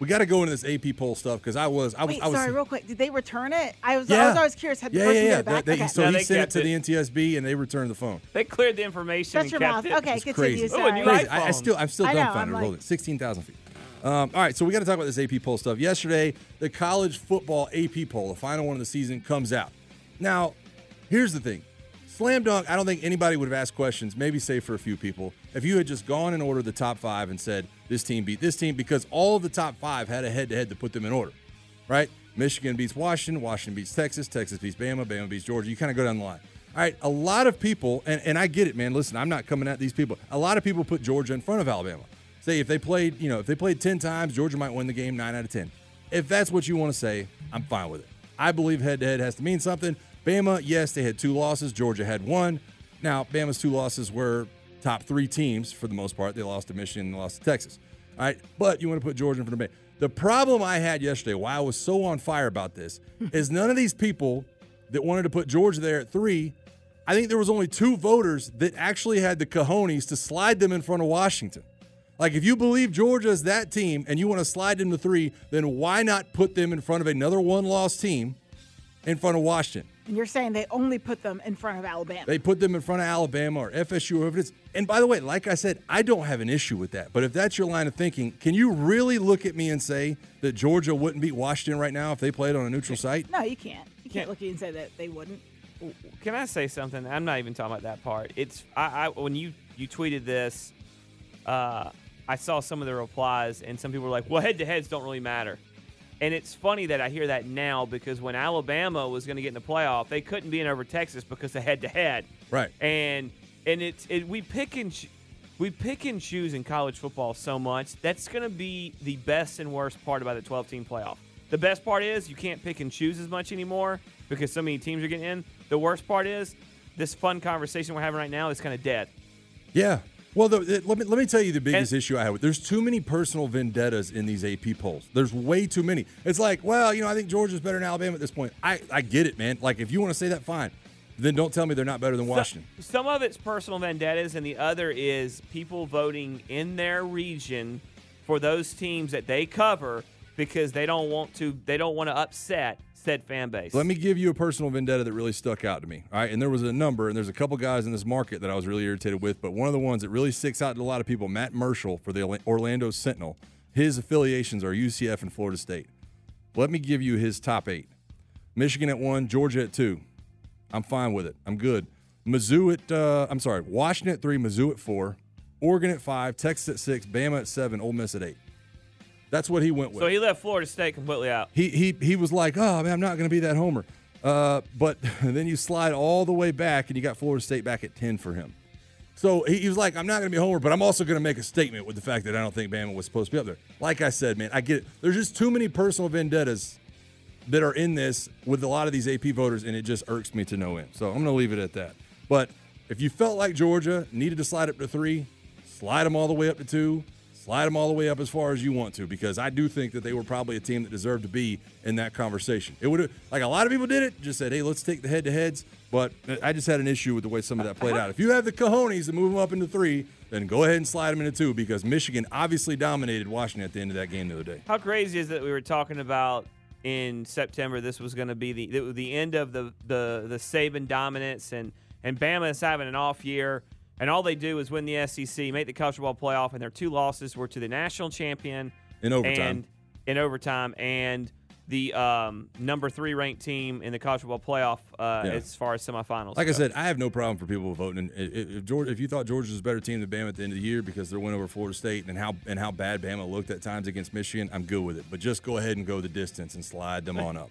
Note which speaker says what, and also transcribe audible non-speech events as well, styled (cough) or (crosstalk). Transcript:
Speaker 1: We got to go into this AP poll stuff because I was, I was,
Speaker 2: Wait,
Speaker 1: I was.
Speaker 2: sorry, real quick. Did they return it? I was,
Speaker 1: Yeah.
Speaker 2: I was always curious. Had the
Speaker 1: yeah,
Speaker 2: person
Speaker 1: yeah,
Speaker 2: get
Speaker 1: yeah.
Speaker 2: it back?
Speaker 1: They- they-
Speaker 2: okay.
Speaker 1: So
Speaker 3: No,
Speaker 1: he sent it to
Speaker 3: it.
Speaker 1: the NTSB and they returned the phone.
Speaker 3: They cleared the information.
Speaker 2: Shut
Speaker 3: and
Speaker 2: your
Speaker 3: kept
Speaker 2: mouth.
Speaker 3: It.
Speaker 2: Okay,
Speaker 1: It's
Speaker 2: continue.
Speaker 1: crazy.
Speaker 3: Oh, and you
Speaker 2: Sorry.
Speaker 1: Crazy. I, I still, I'm still
Speaker 2: I know,
Speaker 1: dumbfounded.
Speaker 2: I'm like-
Speaker 1: Hold it. Sixteen thousand feet. Um, all right, so we got to talk about this AP poll stuff. Yesterday, the college football AP poll, the final one of the season, comes out. Now, here's the thing: slam dunk. I don't think anybody would have asked questions. Maybe say for a few people, if you had just gone and ordered the top five and said this team beat this team, because all of the top five had a head-to-head to put them in order, right? Michigan beats Washington, Washington beats Texas, Texas beats Bama, Bama beats Georgia. You kind of go down the line. All right, a lot of people, and, and I get it, man. Listen, I'm not coming at these people. A lot of people put Georgia in front of Alabama. Say if they played, you know, if they played 10 times, Georgia might win the game 9 out of 10. If that's what you want to say, I'm fine with it. I believe head to head has to mean something. Bama, yes, they had two losses. Georgia had one. Now, Bama's two losses were top three teams for the most part. They lost to Michigan and they lost to Texas. All right, but you want to put Georgia in front of Bama. The problem I had yesterday, why I was so on fire about this, (laughs) is none of these people that wanted to put Georgia there at three. I think there was only two voters that actually had the cojones to slide them in front of Washington. Like, if you believe Georgia is that team and you want to slide them to three, then why not put them in front of another one loss team in front of Washington?
Speaker 2: And you're saying they only put them in front of Alabama.
Speaker 1: They put them in front of Alabama or FSU or whoever it is. And by the way, like I said, I don't have an issue with that. But if that's your line of thinking, can you really look at me and say that Georgia wouldn't beat Washington right now if they played on a neutral site?
Speaker 2: no, you can't. You can't
Speaker 3: Can't-
Speaker 2: look at you and say that they wouldn't.
Speaker 3: Can I say something? I'm not even talking about that part. It's I, I when you you tweeted this, uh, I saw some of the replies, and some people were like, "Well, head to heads don't really matter." And it's funny that I hear that now because when Alabama was going to get in the playoff, they couldn't be in over Texas because of head to head.
Speaker 1: Right.
Speaker 3: And and it's it, we pick and we pick and choose in college football so much. That's going to be the best and worst part about the 12 team playoff. The best part is you can't pick and choose as much anymore because so many teams are getting in. The worst part is this fun conversation we're having right now is kind of dead.
Speaker 1: Yeah. Well, the, the- let me let me tell you the biggest
Speaker 3: And-
Speaker 1: issue I have with. There's too many personal vendettas in these AP polls. There's way too many. It's like, well, you know, I think Georgia's better than Alabama at this point. I I get it, man. Like, if you want to say that, fine. Then don't tell me they're not better than Washington.
Speaker 3: So- some of it's personal vendettas, and the other is people voting in their region for those teams that they cover because they don't want to. They don't want to upset said fan base.
Speaker 1: Let me give you a personal vendetta that really stuck out to me. All right, and there was a number, and there's a couple guys in this market that I was really irritated with, but one of the ones that really sticks out to a lot of people, Matt Murschel for the Orlando Sentinel, his affiliations are UCF and Florida State. Let me give you his top eight: Michigan at one, Georgia at two. I'm fine with it. I'm good. Mizzou at, uh, I'm sorry, Washington at three, Mizzou at four, Oregon at five, Texas at six, Bama at seven, Ole Miss at eight. That's what he went with
Speaker 3: so he left Florida State completely out.
Speaker 1: he he he was like, "Oh man, I'm not going to be that homer." Uh, but (laughs) then you slide all the way back, and you got Florida State back at ten for him. So he, he was like, "I'm not going to be a homer, but I'm also going to make a statement with the fact that I don't think Bama was supposed to be up there." Like I said, man, I get it. There's just too many personal vendettas that are in this with a lot of these AP voters, and it just irks me to no end. So I'm going to leave it at that. But if you felt like Georgia needed to slide up to three, slide them all the way up to two, slide them all the way up as far as you want to, because I do think that they were probably a team that deserved to be in that conversation. It would have, like a lot of people did it, just said, hey, let's take the head to heads. But I just had an issue with the way some of that played out. If you have the cojones to move them up into three, then go ahead and slide them into two, because Michigan obviously dominated Washington at the end of that game the other day.
Speaker 3: How crazy is that we were talking about in September? This was going to be the, the the end of the the the Saban dominance, and and Bama is having an off year, and all they do is win the SEC, make the college football playoff, and their two losses were to the national champion
Speaker 1: In overtime.
Speaker 3: and in overtime and the um, number three ranked team in the college football playoff uh,
Speaker 1: Yeah.
Speaker 3: as far as semifinals.
Speaker 1: Like I said, I have no problem for people voting. And i- i- if Georgia, if you thought Georgia was a better team than Bama at the end of the year because their win over Florida State and how and how bad Bama looked at times against Michigan, I'm good with it. But just go ahead and go the distance and slide them on up.